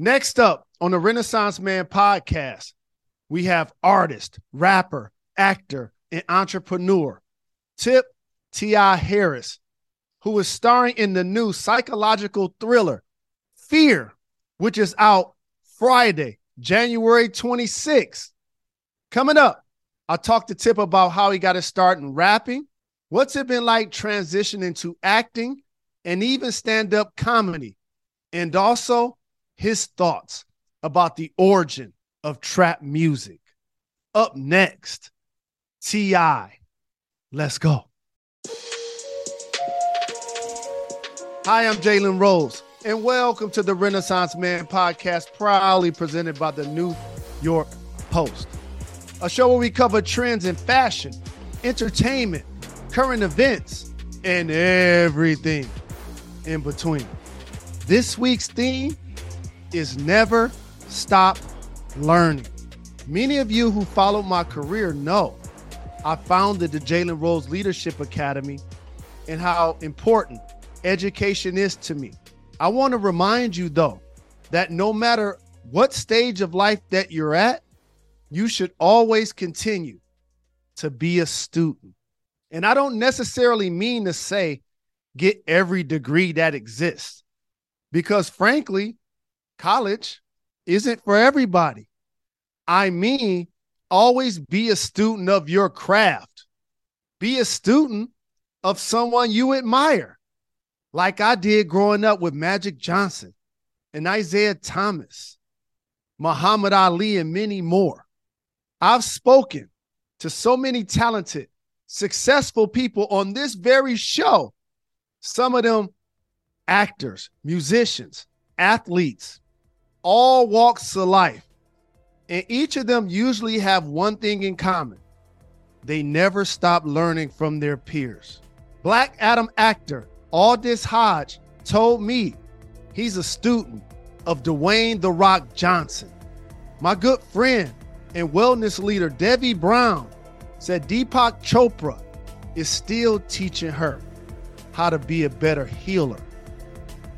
Next up on the Renaissance Man podcast, we have artist, rapper, actor, and entrepreneur Tip T.I. Harris, who is starring in the new psychological thriller Fear, which is out Friday, January 26th. Coming up, I talked to Tip about how he got his start in rapping, what's it been like transitioning to acting, and even stand up comedy, and also his thoughts about the origin of trap music. Up next, T.I. Let's go. Hi, I'm Jalen Rose, and welcome to the Renaissance Man podcast, proudly presented by the New York Post, a show where we cover trends in fashion, entertainment, current events, and everything in between. This week's theme is never stop learning. Many of you who followed my career know I founded the Jalen Rose Leadership Academy and how important education is to me. I want to remind you, though, that no matter what stage of life that you're at, you should always continue to be a student. And I don't necessarily mean to say get every degree that exists, because frankly, college isn't for everybody. I mean, always be a student of your craft. Be a student of someone you admire, like I did growing up with Magic Johnson and Isaiah Thomas, Muhammad Ali, and many more. I've spoken to so many talented, successful people on this very show. Some of them actors, musicians, athletes, all walks of life. And each of them usually have one thing in common they never stop learning from their peers. Black Adam actor Aldis Hodge told me he's a student of Dwayne The Rock Johnson. My good friend and wellness leader Debbie Brown said Deepak Chopra is still teaching her how to be a better healer.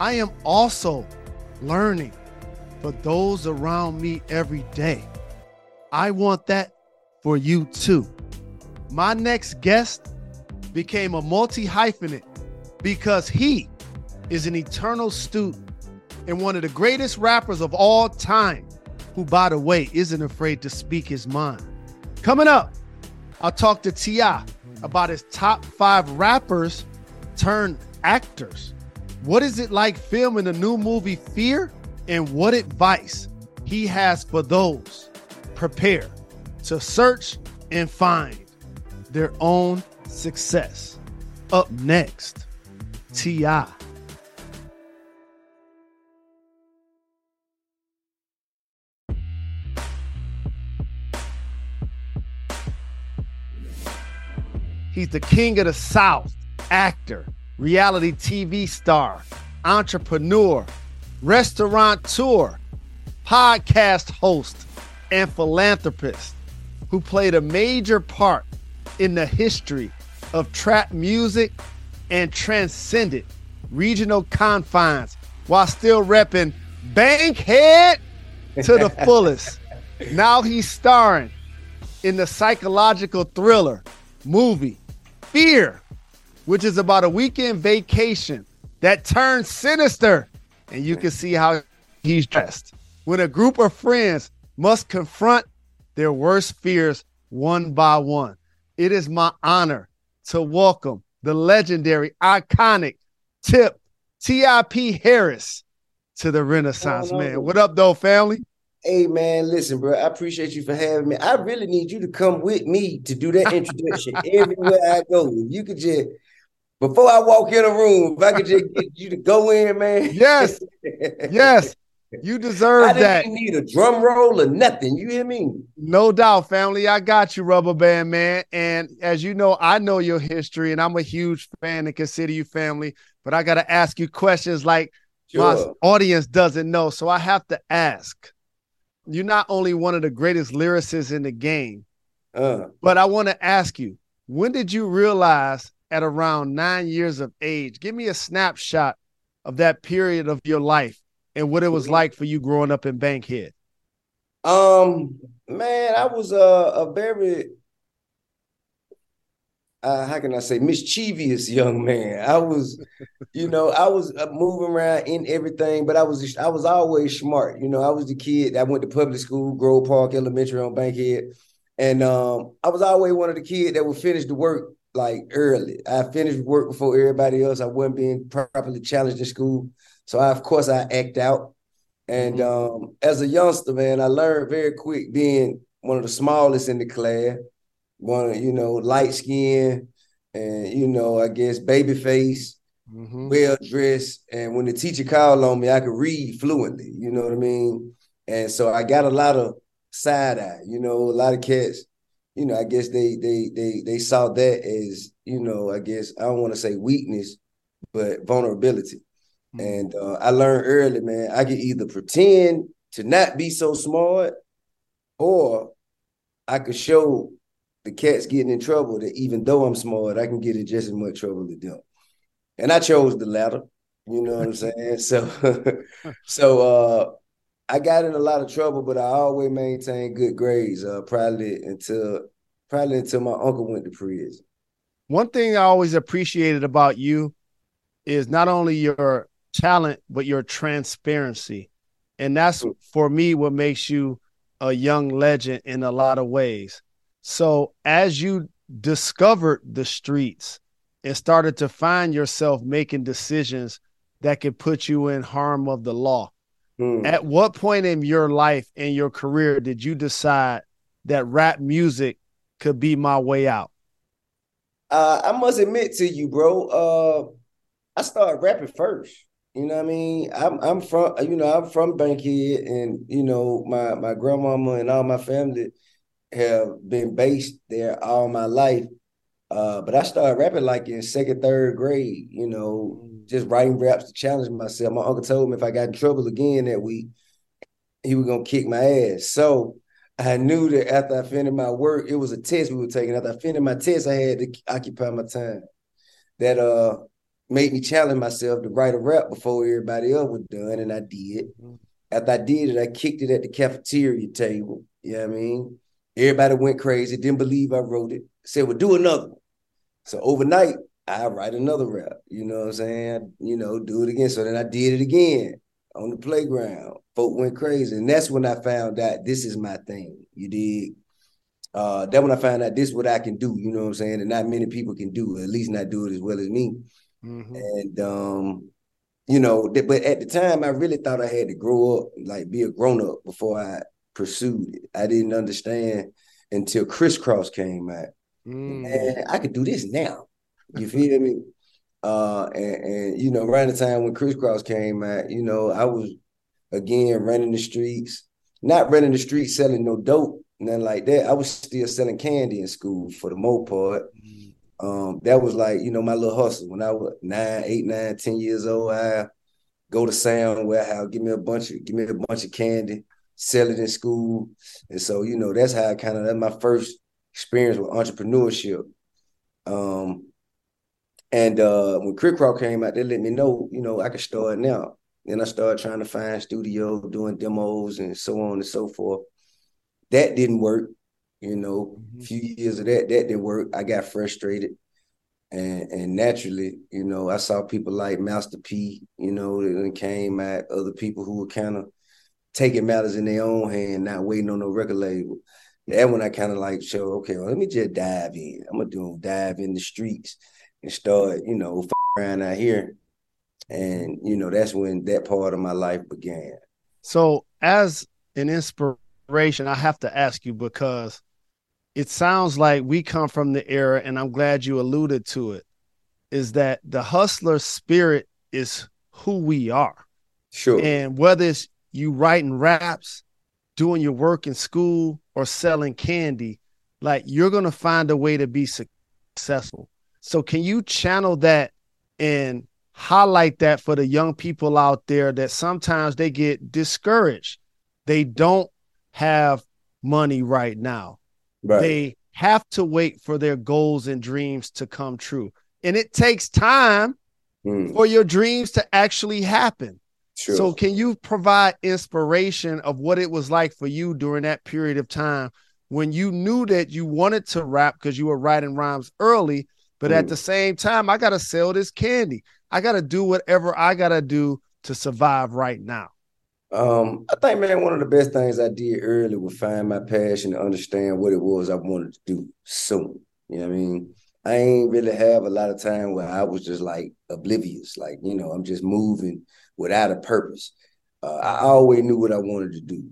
I am also learning for those around me every day. I want that for you too. My next guest became a multi hyphenate because he is an eternal student and one of the greatest rappers of all time, who, by the way, isn't afraid to speak his mind. Coming up, I'll talk to T.I. about his top five rappers turned actors. What is it like filming the new movie Fear? And what advice he has for those prepare to search and find their own success. Up next, T.I. He's the king of the South, actor, reality TV star, entrepreneur, restaurateur, podcast host, and philanthropist who played a major part in the history of trap music and transcended regional confines while still repping Bankhead to the fullest. Now he's starring in the psychological thriller movie Fear, which is about a weekend vacation that turns sinister and you can see how he's dressed. When a group of friends must confront their worst fears one by one, it is my honor to welcome the legendary, iconic Tip T.I.P. Harris to the Renaissance Man. What up, though, family? Hey man, listen, bro. I appreciate you for having me. I really need you to come with me to do that introduction everywhere I go. If you could just before I walk in a room, if I could just get you to go in, man. Yes. yes. You deserve I that. didn't need a drum roll or nothing. You hear me? No doubt, family. I got you, Rubber Band Man. And as you know, I know your history, and I'm a huge fan and consider you family. But I got to ask you questions like sure. my audience doesn't know. So I have to ask. You're not only one of the greatest lyricists in the game, uh. but I want to ask you, when did you realize at around nine years of age. Give me a snapshot of that period of your life and what it was like for you growing up in Bankhead. Um, man, I was a, a very uh, how can I say mischievous young man. I was, you know, I was uh, moving around in everything, but I was I was always smart. You know, I was the kid that went to public school, Grove Park Elementary on Bankhead, and um, I was always one of the kids that would finish the work like early. I finished work before everybody else. I wasn't being properly challenged in school, so I, of course I act out. And mm-hmm. um, as a youngster, man, I learned very quick being one of the smallest in the class, one of, you know light skin, and you know I guess baby face, mm-hmm. well dressed. And when the teacher called on me, I could read fluently. You know what I mean? And so I got a lot of side eye. You know, a lot of cats. You know, I guess they they they they saw that as you know. I guess I don't want to say weakness, but vulnerability. Mm-hmm. And uh, I learned early, man. I could either pretend to not be so smart, or I could show the cats getting in trouble that even though I'm smart, I can get in just as much trouble as them. And I chose the latter. You know what I'm saying? So, so uh, I got in a lot of trouble, but I always maintained good grades. Uh, probably until probably until my uncle went to prison. One thing I always appreciated about you is not only your talent but your transparency, and that's mm. for me what makes you a young legend in a lot of ways. So as you discovered the streets and started to find yourself making decisions that could put you in harm of the law, Hmm. At what point in your life and your career did you decide that rap music could be my way out? Uh, I must admit to you, bro. Uh, I started rapping first. You know what I mean? I'm I'm from you know I'm from Bankhead, and you know my my grandmama and all my family have been based there all my life. Uh, but I started rapping like in second, third grade, you know, mm. Just writing raps to challenge myself. My uncle told me if I got in trouble again that week, he was gonna kick my ass. So I knew that after I finished my work, it was a test we were taking. After I finished my test, I had to occupy my time. That uh made me challenge myself to write a rap before everybody else was done, and I did. After I did it, I kicked it at the cafeteria table. You know what I mean? Everybody went crazy, didn't believe I wrote it. Said, well, do another one. So overnight, I write another rap. You know what I'm saying? You know, do it again. So then I did it again on the playground. Folk went crazy. And that's when I found out this is my thing. You did. Uh, that when I found out this is what I can do, you know what I'm saying? And not many people can do, at least not do it as well as me. Mm-hmm. And um, you know, but at the time I really thought I had to grow up, like be a grown up before I pursued it. I didn't understand until Kris Kross came out. Mm. And I could do this now. You feel me? Uh, and, and, you know, around the time when Kris Kross came out, you know, I was again running the streets, not running the streets selling no dope, nothing like that. I was still selling candy in school for the most part. Mm. Um, that was like, you know, my little hustle. When I was nine, eight, nine, ten years old, I go to Sound Warehouse, give me a bunch of give me a bunch of candy sell it in school. And so, you know, that's how I kind of that's my first experience with entrepreneurship. Um, and uh, when Kris Kross came out, they let me know, you know, I could start now. Then I started trying to find studio, doing demos and so on and so forth. That didn't work. You know, mm-hmm. a few years of that, that didn't work. I got frustrated. And and naturally, you know, I saw people like Master P, you know, that came at other people who were kind of taking matters in their own hand, not waiting on no record label. That when I kind of like show, okay, well, let me just dive in. I'm gonna do dive in the streets and start, you know, f- around out here. And you know, that's when that part of my life began. So, as an inspiration, I have to ask you because it sounds like we come from the era, and I'm glad you alluded to it. Is that the hustler spirit is who we are? Sure. And whether it's you writing raps, doing your work in school, or selling candy, like you're going to find a way to be successful. So, can you channel that and highlight that for the young people out there that sometimes they get discouraged? They don't have money right now. Right. They have to wait for their goals and dreams to come true. And it takes time mm. for your dreams to actually happen. Sure. So can you provide inspiration of what it was like for you during that period of time when you knew that you wanted to rap because you were writing rhymes early, but mm. at the same time, I gotta sell this candy. I gotta do whatever I gotta do to survive right now. Um, I think, man, one of the best things I did early was find my passion and understand what it was I wanted to do soon. You know what I mean? I ain't really have a lot of time where I was just like oblivious, like, you know, I'm just moving without a purpose. Uh, I always knew what I wanted to do,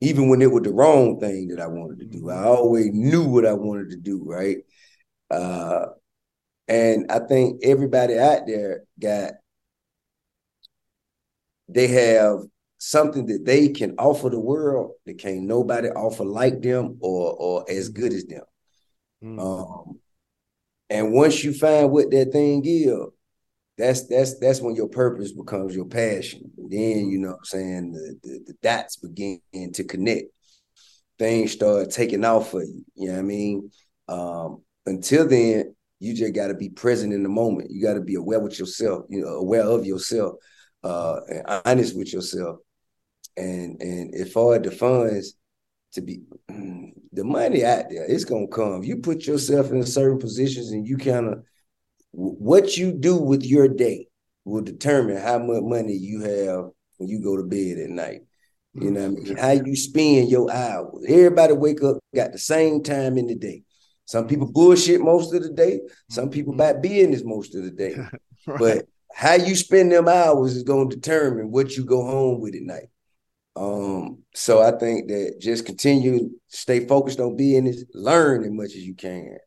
even when it was the wrong thing that I wanted to do. I always knew what I wanted to do, right? Uh, and I think everybody out there got, they have something that they can offer the world that can't nobody offer like them or or as good as them. Mm. Um, and once you find what that thing is, that's that's that's when your purpose becomes your passion. And then you know what I'm saying the, the, the dots begin to connect. Things start taking off for you. You know what I mean? Um, until then, you just got to be present in the moment. You got to be aware with yourself. You know, aware of yourself, uh, and honest with yourself. And and if all the funds, to be the money out there, it's gonna come. You put yourself in certain positions, and you kind of what you do with your day will determine how much money you have when you go to bed at night. You know, I mean? how you spend your hours. Everybody wake up got the same time in the day. Some people bullshit most of the day. Some people buy business most of the day. right. But how you spend them hours is going to determine what you go home with at night. Um, so I think that just continue stay focused on business, learn as much as you can.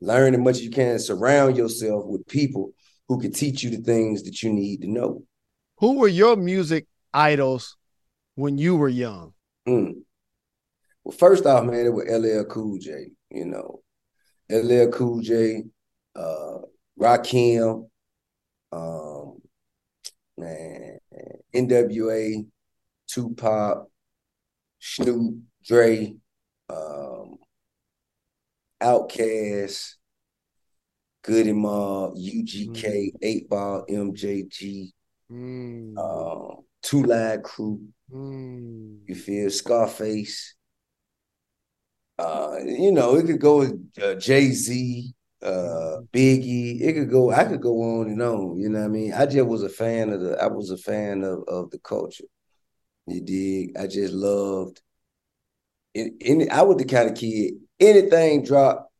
Learn as much as you can, surround yourself with people who can teach you the things that you need to know. Who were your music idols when you were young? Mm. Well, first off, man, it was LL Cool J, you know. LL Cool J, uh, Rakim, um, man, NWA, Tupac, Snoop, Dre, um, Outkast, Goodie Mob, UGK, mm. 8 Ball, MJG, mm. uh, Two Live Crew. Mm. You feel Scarface. Uh, you know, it could go with uh, Jay Z, uh. Biggie. It could go. I could go on and on. You know what I mean? I just was a fan of the. I was a fan of of the culture. You dig? I just loved. In, in, I was the kind of kid. Anything drop,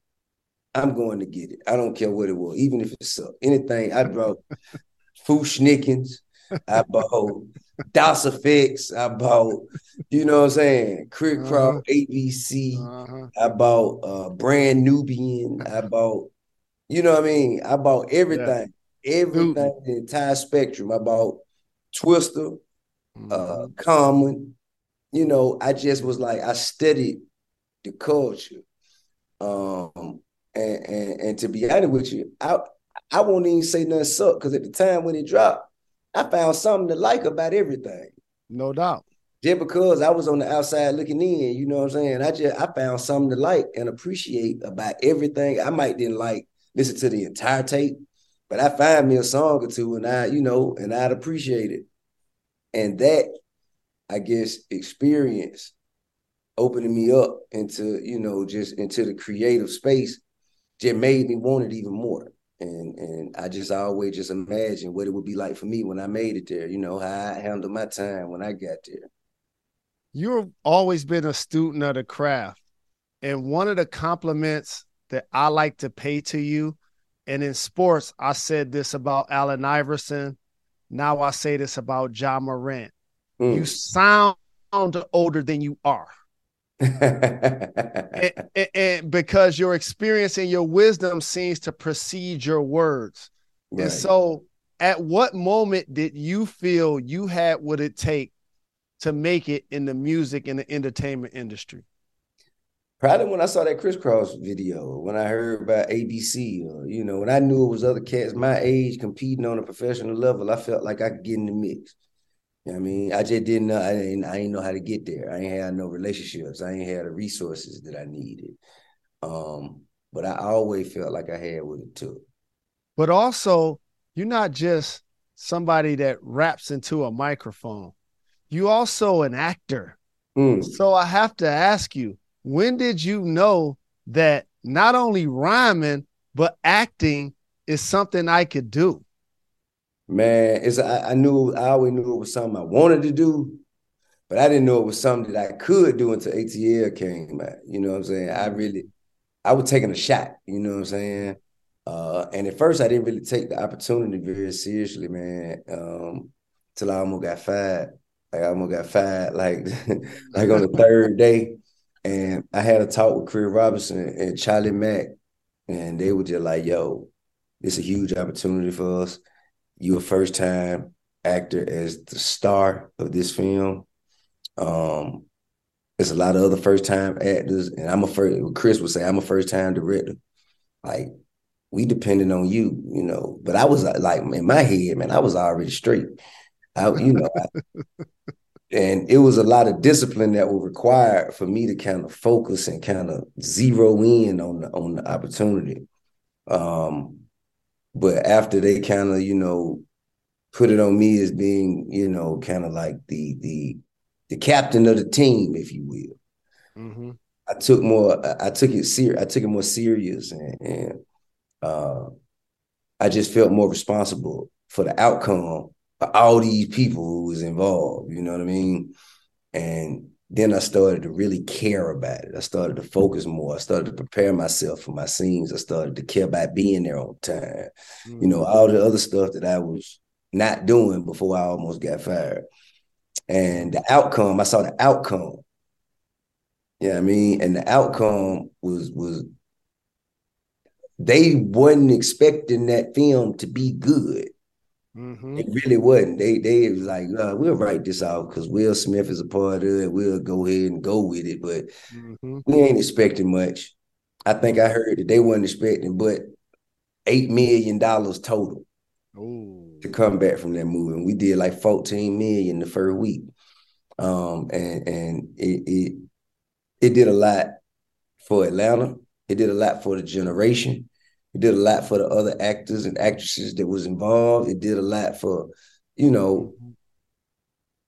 I'm going to get it. I don't care what it was, even if it sucked. Anything I brought, Fu-Schnickens, I bought Das EFX, I bought, you know what I'm saying, uh-huh. Crop, ABC, uh-huh. I bought uh, Brand Nubian, I bought, you know what I mean? I bought everything, yeah. everything, the entire spectrum. I bought Twista, uh, mm-hmm. uh, Common. You know, I just was like, I studied the culture. Um, and, and, and to be honest with you, I I won't even say nothing suck because at the time when it dropped, I found something to like about everything. No doubt. Just because I was on the outside looking in, you know what I'm saying? I just I found something to like and appreciate about everything. I might didn't like listen to the entire tape, but I find me a song or two and I, you know, and I'd appreciate it. And that, I guess, experience opening me up into, you know, just into the creative space just made me want it even more. And and I just always just imagine what it would be like for me when I made it there, you know, how I handled my time when I got there. You've always been a student of the craft. And one of the compliments that I like to pay to you, and in sports, I said this about Allen Iverson now I say this about Ja Morant. Mm. You sound older than you are. And, and, and, because your experience and your wisdom seems to precede your words. Right. And so, at what moment did you feel you had what it take to make it in the music and the entertainment industry? Probably when I saw that Kris Kross video, when I heard about ABC, or uh, you know, when I knew it was other cats my age competing on a professional level, I felt like I could get in the mix. You know I mean, I just didn't know. I didn't. I didn't know how to get there. I ain't had no relationships. I ain't had the resources that I needed. Um, but I always felt like I had what it took. But also, you're not just somebody that raps into a microphone. You also an actor. Mm. So I have to ask you, when did you know that not only rhyming but acting is something I could do? Man, it's I, I knew I always knew it was something I wanted to do, but I didn't know it was something that I could do until ATL came out. You know what I'm saying? I really, I was taking a shot. You know what I'm saying? Uh, and at first, I didn't really take the opportunity very seriously, man. Um, till I almost got fired. Like I almost got fired, like like on the third day. And I had a talk with Chris Robinson and Charlie Mack, and they were just like, "Yo, it's a huge opportunity for us. You a first time actor as the star of this film. Um, there's a lot of other first time actors, and I'm a first. Chris would say I'm a first time director. Like we depended on you, you know. But I was like in my head, man, I was already straight. I, you know, I, and it was a lot of discipline that was required for me to kind of focus and kind of zero in on the on the opportunity. Um, but after they kind of, you know, put it on me as being, you know, kind of like the the the captain of the team, if you will. Mm-hmm. I took more. I took it serious. I took it more serious, and, and uh, I just felt more responsible for the outcome of all these people who was involved. You know what I mean? And then I started to really care about it. I started to focus more. I started to prepare myself for my scenes. I started to care about being there on time. Mm-hmm. You know, all the other stuff that I was not doing before I almost got fired. And the outcome, I saw the outcome. Yeah, you know what I mean, and the outcome was was they wasn't expecting that film to be good. Mm-hmm. It really wasn't. They they was like, uh, we'll write this out because Will Smith is a part of it. We'll go ahead and go with it, but mm-hmm. we ain't expecting much. I think I heard that they weren't expecting, but eight million dollars total Ooh. to come back from that movie. And we did like 14 million the first week. Um, and and it it it did a lot for Atlanta. It did a lot for the generation. It did a lot for the other actors and actresses that was involved. It did a lot for, you know,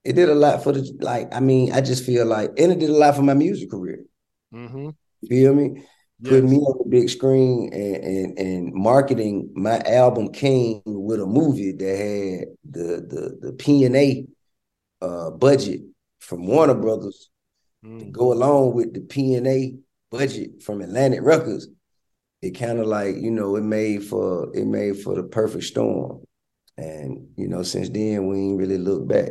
it did a lot for the like. I mean, I just feel like, and it did a lot for my music career. Mm-hmm. Feel me? Yes. Put me on the big screen and, and and marketing my album came with a movie that had the the the P and A uh, budget from Warner Brothers mm. to go along with the P and A budget from Atlantic Records it kind of like you know it made for it made for the perfect storm. And you know since then we ain't really looked back